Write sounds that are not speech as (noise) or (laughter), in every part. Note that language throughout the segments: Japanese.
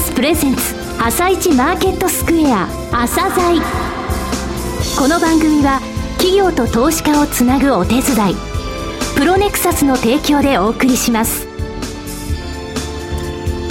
スプレゼンツ朝一マーケットスクエア朝鮮この番組は企業と投資家をつなぐお手伝いプロネクサスの提供でお送りします。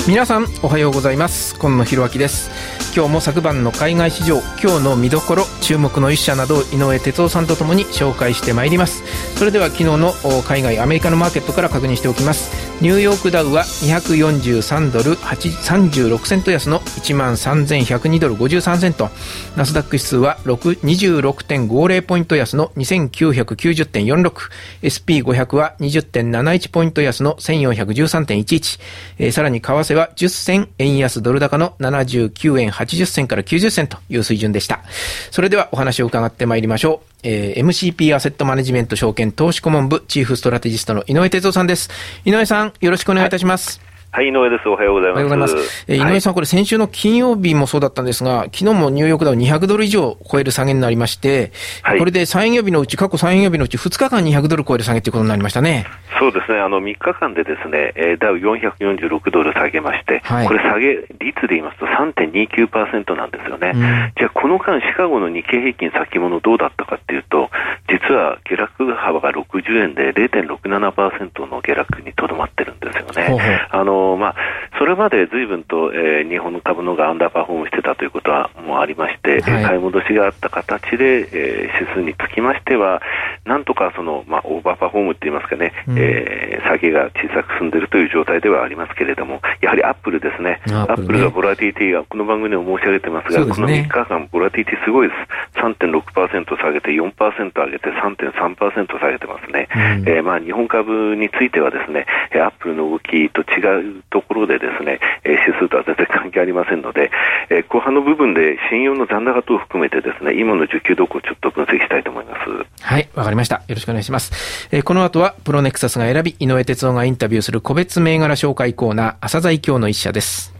皆さんおはようございます。今野博明です。今日も昨晩の海外市場今日の見どころ注目の一社など井上哲夫さんとともに紹介してまいります。それでは昨日の海外アメリカのマーケットから確認しておきます。ニューヨークダウは243ドル36セント安の1万3102ドル53セント。ナスダック指数は26.50ポイント安の 2990.46SP500 は20.71ポイント安の1413.11、えー、さらに為替は10銭円安ドル高の79円80銭から90銭という水準でした。それではお話を伺ってまいりましょう。えー、MCP アセットマネジメント証券投資顧問部チーフストラテジストの井上哲夫さんです。井上さん、よろしくお願いいたします。はい、井上です。おはようございます。おはようございます。えー、井上さん、これ先週の金曜日もそうだったんですが、昨日もニューヨークダウ200ドル以上超える下げになりまして、はい、これで3営業日のうち、過去3営業日のうち2日間200ドル超える下げということになりましたね。そうですね、あの3日間でですね、えー、ダウ446ドル下げまして、はい、これ下げ率で言いますと3.29%なんですよね。うん、じゃあ、この間、シカゴの日経平均先物どうだったかっていうと、実は下落幅が60円で0.67%の下落にとどまってるんですよね。ほうほう。あのまあそれまで随分と、えー、日本の株のがアンダーパフォームしてたということはもうありまして、はい、買い戻しがあった形で、えー、指数につきましては、なんとかその、まあ、オーバーパフォームって言いますかね、うん、えー、下げが小さく進んでいるという状態ではありますけれども、やはりアップルですね、アップルがボラティリティが、この番組でも申し上げてますが、すね、この3日間、ボラティリティすごいです、3.6%下げて、4%上げて、3.3%下げてますね、うん、えー、まあ、日本株についてはですね、アップルの動きと違うところでですね、え指数とは全然関係ありませんので、え後半の部分で信用の残高等を含めてですね、今の需給動向をちょっと分析したいと思います。はい、わかりました。よろしくお願いします。えこの後はプロネクサスが選び、井上哲夫がインタビューする個別銘柄紹介コーナー、朝鮮今日の一社です。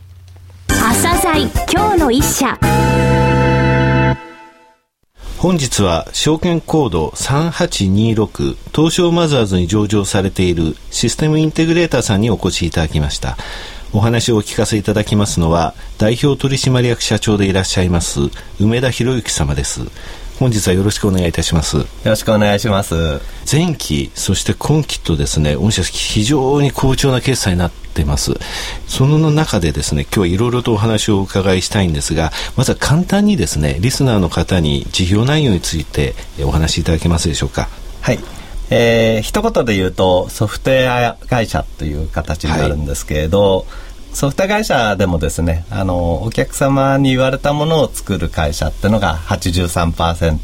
朝鮮今日の一社。本日は証券コード3826東証マザーズに上場されているシステムインテグレーターさんにお越しいただきました。お話をお聞かせいただきますのは代表取締役社長でいらっしゃいます梅田博之様です。本日はよろしくお願いいたします。よろしくお願いします。前期そして今期とですね御社非常に好調な決済になってます。その中でですね今日はいろいろとお話をお伺いしたいんですがまずは簡単にですねリスナーの方に事業内容についてお話しいただけますでしょうか。はいえー、一言で言うとソフトウェア会社という形になるんですけれど、はい。ソフト会社でもですねあのお客様に言われたものを作る会社っていうのが83%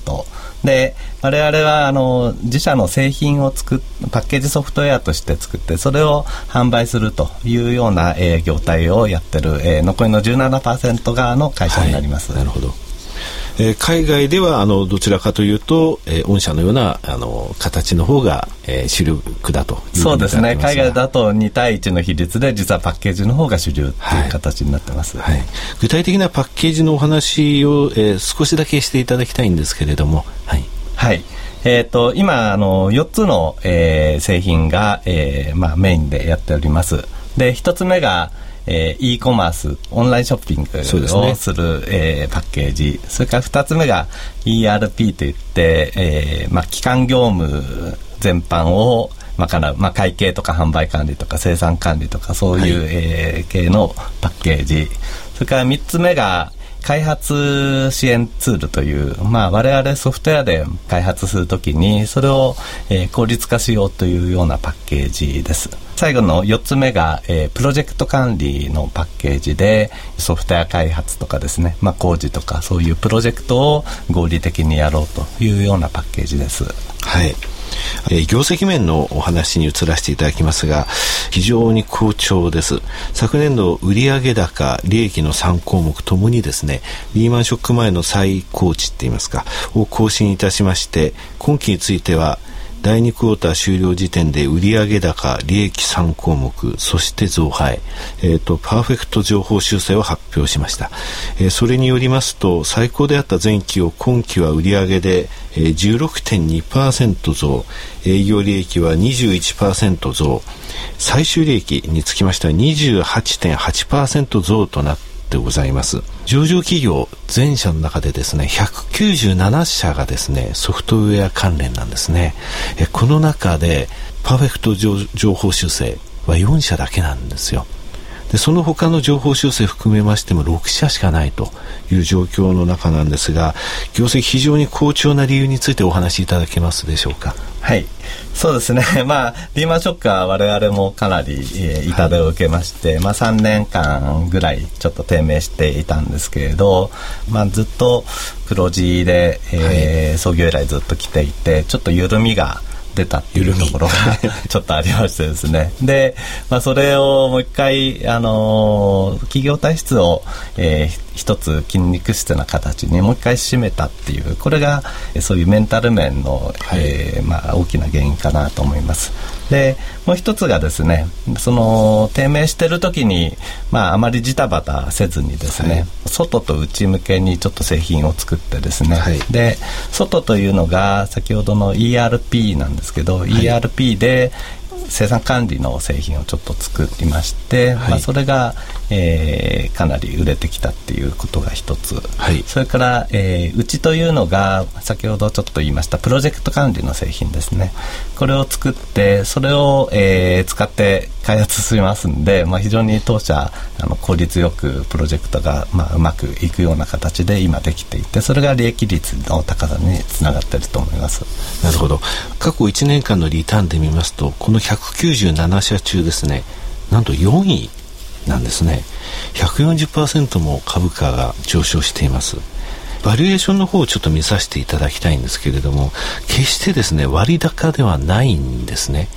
で我々はあの自社の製品を作っパッケージソフトウェアとして作ってそれを販売するというような、えー、業態をやってる、えー、残りの17%側の会社になります。はい、なるほどえー、海外ではあのどちらかというと、えー、御社のようなあの形の方が、えー、主力だとそうですね。海外だと2対1の比率で実はパッケージの方が主流という形になってます、はい、はい、具体的なパッケージのお話を、えー、少しだけしていただきたいんですけれども。はい、はい。えーと、今あの4つの、えー、製品が、えーまあ、メインでやっております。で1つ目がえー、e コマース、オンラインショッピングをする、ねえー、パッケージ、それから2つ目が ERP といって、えーまあ、基幹業務全般を賄う、まあ、会計とか販売管理とか生産管理とかそういう、はい、えー、系のパッケージ、それから3つ目が開発支援ツールという、まあ、我々ソフトウェアで開発するときにそれを、えー、効率化しようというようなパッケージです。最後の4つ目が、えー、プロジェクト管理のパッケージでソフトウェア開発とかですね、まあ、工事とかそういうプロジェクトを合理的にやろうというようなパッケージです。はい。えー、業績面のお話に移らせていただきますが、非常に好調です。昨年度売上高、利益の3項目ともにですね、リーマンショック前の最高値って言いますか、を更新いたしまして、今期については第2クォーター終了時点で売上高、利益3項目、そして増配、えーと、パーフェクト情報修正を発表しました、えー、それによりますと最高であった前期を今期は売上で、えー、16.2%増。営業利益は21%増。最終利益につきましては28.8%増となってございます。上場企業全社の中でですね、197社がですね、ソフトウェア関連なんですね。この中で、パーフェクト情報修正は4社だけなんですよ。でその他の情報修正含めましても6社しかないという状況の中なんですが業績非常に好調な理由についてお話しいただけますでしょうか？はい。そうですね。(laughs) まあリーマンショックは我々もかなり、えー、痛手を受けまして、はい、まあ3年間ぐらいちょっと低迷していたんですけれど、まあ、ずっと黒字で、えー、はい、創業以来ずっと来ていてちょっと緩みが出たっていうところが (laughs) ちょっとありましてですね。で、まあ、それをもう一回、あのー、企業体質を、えー、一つ筋肉質な形にもう一回締めたっていうこれがそういうメンタル面の、はい、えー、まあ、大きな原因かなと思います。でもう一つがですねその低迷してる時に、まあ、あまりジタバタせずにですね、はい、外と内向けにちょっと製品を作ってですね、はい、で外というのが先ほどの ERP なんですけど、はい、ERP で生産管理の製品をちょっと作りまして、はい、まあ、それが、えー、かなり売れてきたっていうことが一つ、はい、それから、えー、うちというのが先ほどちょっと言いましたプロジェクト管理の製品ですね。これを作ってそれを、えー、使って開発しますんで、まあ、非常に当社あの効率よくプロジェクトが、まあ、うまくいくような形で今できていてそれが利益率の高さにつながっていると思います。なるほど。過去1年間のリターンで見ますとこの197社中ですねなんと4位なんですね。140%も株価が上昇しています。バリエーションの方をちょっと見させていただきたいんですけれども決してですね割高ではないんですね。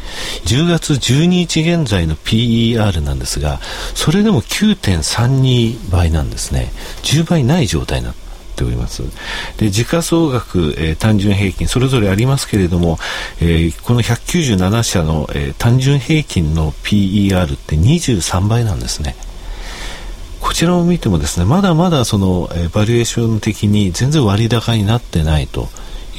10月12日現在の PER なんですがそれでも9.32倍なんですね。10倍ない状態になってております。で、時価総額、えー、単純平均、それぞれありますけれども、えー、この197社の、えー、単純平均の PER って23倍なんですね。こちらを見てもですね、まだまだその、えー、バリエーション的に全然割高になってないと。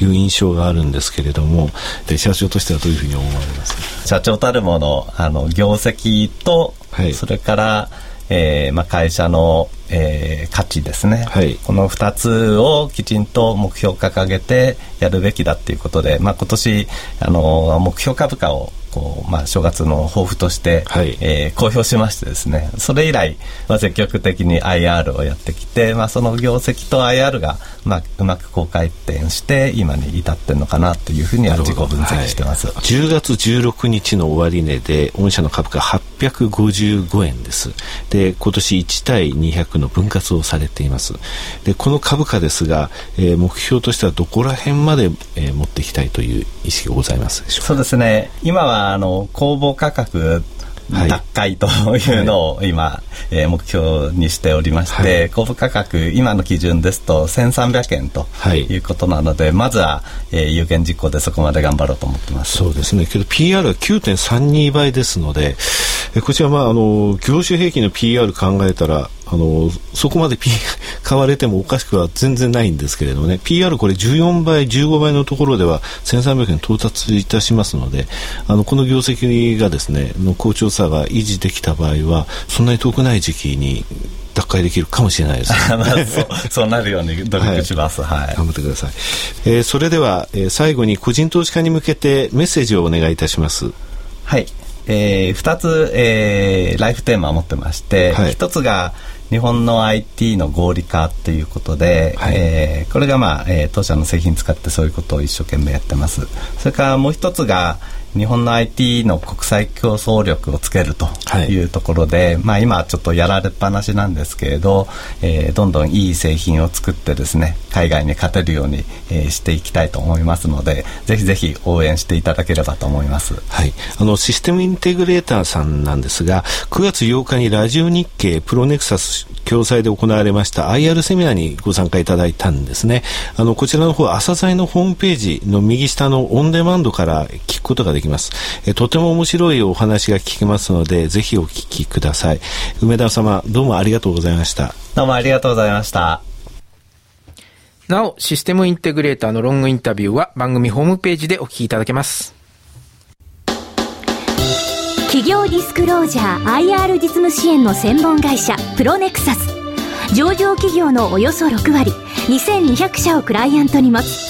いう印象があるんですけれどもで社長としてはどういうふうに思われます？か社長たるものあの業績と、はい、それからえーまあ、会社の、えー、価値ですね、はい、この2つをきちんと目標を掲げてやるべきだということで、まあ、今年あの目標株価をこう、まあ、正月の抱負として、はい、えー、公表しましてですねそれ以来、まあ、積極的に IR をやってきて、まあ、その業績と IR が、まあ、うまく高回転して今に至ってるのかなというふうには自己分析してます、はい、10月16日の終値で御社の株価855円です。で今年1対200の分割をされています。でこの株価ですが、えー、目標としてはどこら辺まで、えー、持っていきたいという意識がございますでしょうか？そうですね。今はあの公募価格脱会というのを今、はい、えー、目標にしておりまして、はい、公募価格今の基準ですと1300円とい。うことなので、はい、まずは、えー、有権実行でそこまで頑張ろうと思ってます。そうですね。けど PR は9.32倍ですのでこちら、まあ、あの業種平均の PR 考えたらあのそこまで、P、(laughs) 買われてもおかしくは全然ないんですけれどもね。PR これ14倍15倍のところでは1300円到達いたしますのであのこの業績がですねの好調さが維持できた場合はそんなに遠くない時期に脱会できるかもしれないです、ね (laughs) まあ、そうそうなるように努力します、はい、はい、頑張ってください、えー、それでは、えー、最後に個人投資家に向けてメッセージをお願いいたします。はい。えー、2つ、えー、ライフテーマを持ってまして、はい、1つが日本の IT の合理化ということで、はい、えー、これが、まあえー、当社の製品使ってそういうことを一生懸命やってます。それからもう一つが日本の IT の国際競争力をつけるとい。うところで、はい、まあ、今ちょっとやられっぱなしなんですけれど、えー、どんどんいい製品を作ってですね海外に勝てるように、えー、していきたいと思いますのでぜひぜひ応援していただければと思います、はい、あのシステムインテグレーターさんなんですが9月8日にラジオ日経プロネクサス共催で行われました IR セミナーにご参加いただいたんですね。あのこちらの方朝鮮のホームページの右下のオンデマンドから聞くことができます。えとても面白いお話が聞けますので、ぜひお聞きください。梅田様、どうもありがとうございました。どうもありがとうございました。なお、システムインテグレーターのロングインタビューは番組ホームページでお聞きいただけます。企業ディスクロージャー IR 実務支援の専門会社プロネクサス上場企業のおよそ6割2200社をクライアントに持つ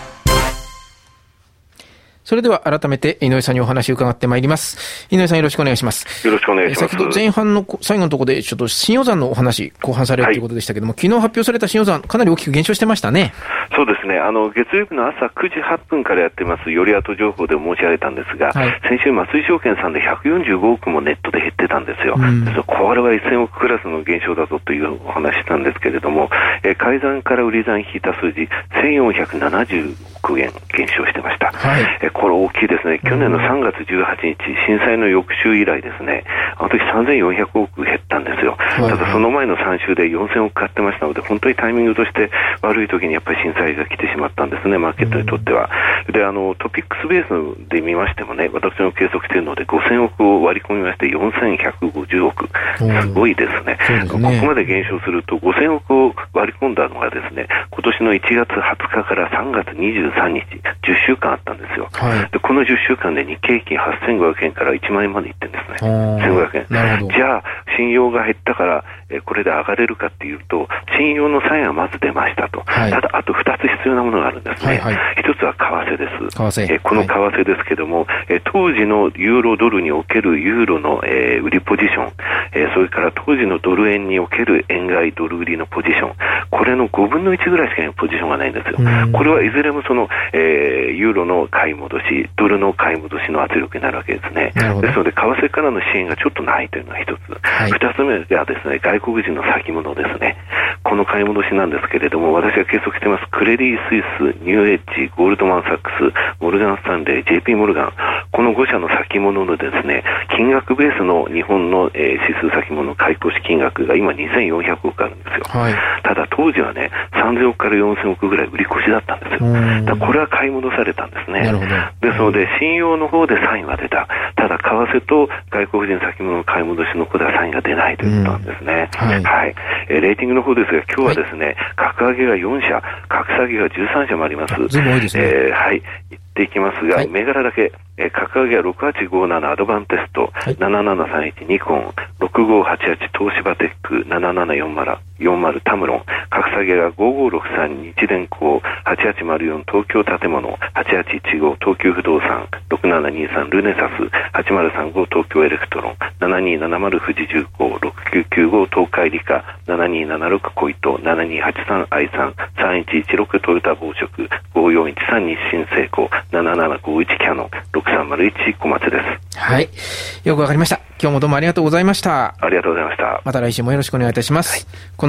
それでは改めて井上さんにお話を伺ってまいります。井上さんよろしくお願いします。よろしくお願いします。先ほど前半の最後のところでちょっと新予算のお話、後半されるということでしたけども、はい、昨日発表された新予算、かなり大きく減少してましたね。そうですね。あの、月曜日の朝9時8分からやってます、より後情報で申し上げたんですが、はい、先週、松井証券さんで145億もネットで減ってたんですよ。うん、これは1000億クラスの減少だぞというお話なんですけれども、え改ざんから売り算引いた数字、1470億円減少してました。はい、えこれ大きいですね。去年の3月18日、震災の翌週以来ですね、あの時3400億減ったんですよ。ただその前の3週で4000億買ってましたので、本当にタイミングとして悪い時にやっぱり震災が来てしまったんですね、マーケットにとっては。で、あの、トピックスベースで見ましてもね、私の計測しているので5000億を割り込みまして4150億。すごいですね。すねここまで減少すると5000億を割り込んだのがですね、今年の1月20日から3月23日、10週間あったんですよ。はい、でこの10週間で日経平均8500円から1万円までいってるんですね。1500円。じゃあ、信用が減ったから、えこれで上がれるかっていうと、信用のサインはまず出ましたと。はい、ただ、あと2つ必要なものがあるんですね。はいはい、1つは為替です。為替。えこの為替ですけども、え、はい、当時のユーロドルにおけるユーロの、え売りポジション、えそれから当時のドル円における円買いドル売りのポジション、これの5分の1ぐらいしかポジションがないんですよ。これはいずれもその、えー、ユーロの買い戻し、ドルの買い戻しの圧力になるわけですね。ですので、為替からの支援がちょっとないというのが一つ。はい、二つ目がですね、外国人の先物ですね。この買い戻しなんですけれども、私が計測してます、クレディ・スイス、ニューエッジ、ゴールドマン・サックス、モルガン・スタンレー、JP モルガン、この5社の先物のですね、金額ベースの日本の、えー、指数先物買い越し金額が今2400億あるんですよ。はい、ただ当時はね、3000億から4000億ぐらい売り越しだったんですよ。だこれは買い戻されたんですね。ですので、信用の方でサインは出た。ただ、為替と外国人先物買い戻しの方ではサインが出ないということなんですね。はい、はい、えー、レーティングの方ですが、今日はですね、はい、格上げが4社、格下げが13社もあります。ずいぶん多いですね。えー、はい。っていきますが、はい、銘柄だけ、えー、格上げは6857アドバンテスト、はい、7731ニコン、6588東芝テック、7740 40タムロン、格下げが5563日電工、8804東京建物、8815東急不動産、6723ルネサス、8035東京エレクトロン、7270富士重工、6995東海理科、7276小糸、7283愛三、3116トヨタ紡織、5413日新製鋼、7751キャノン、6301小松です。はい。よくわかりました。今日もどうもありがとうございました。ありがとうございました。また来週もよろしくお願いいたします。はい、こ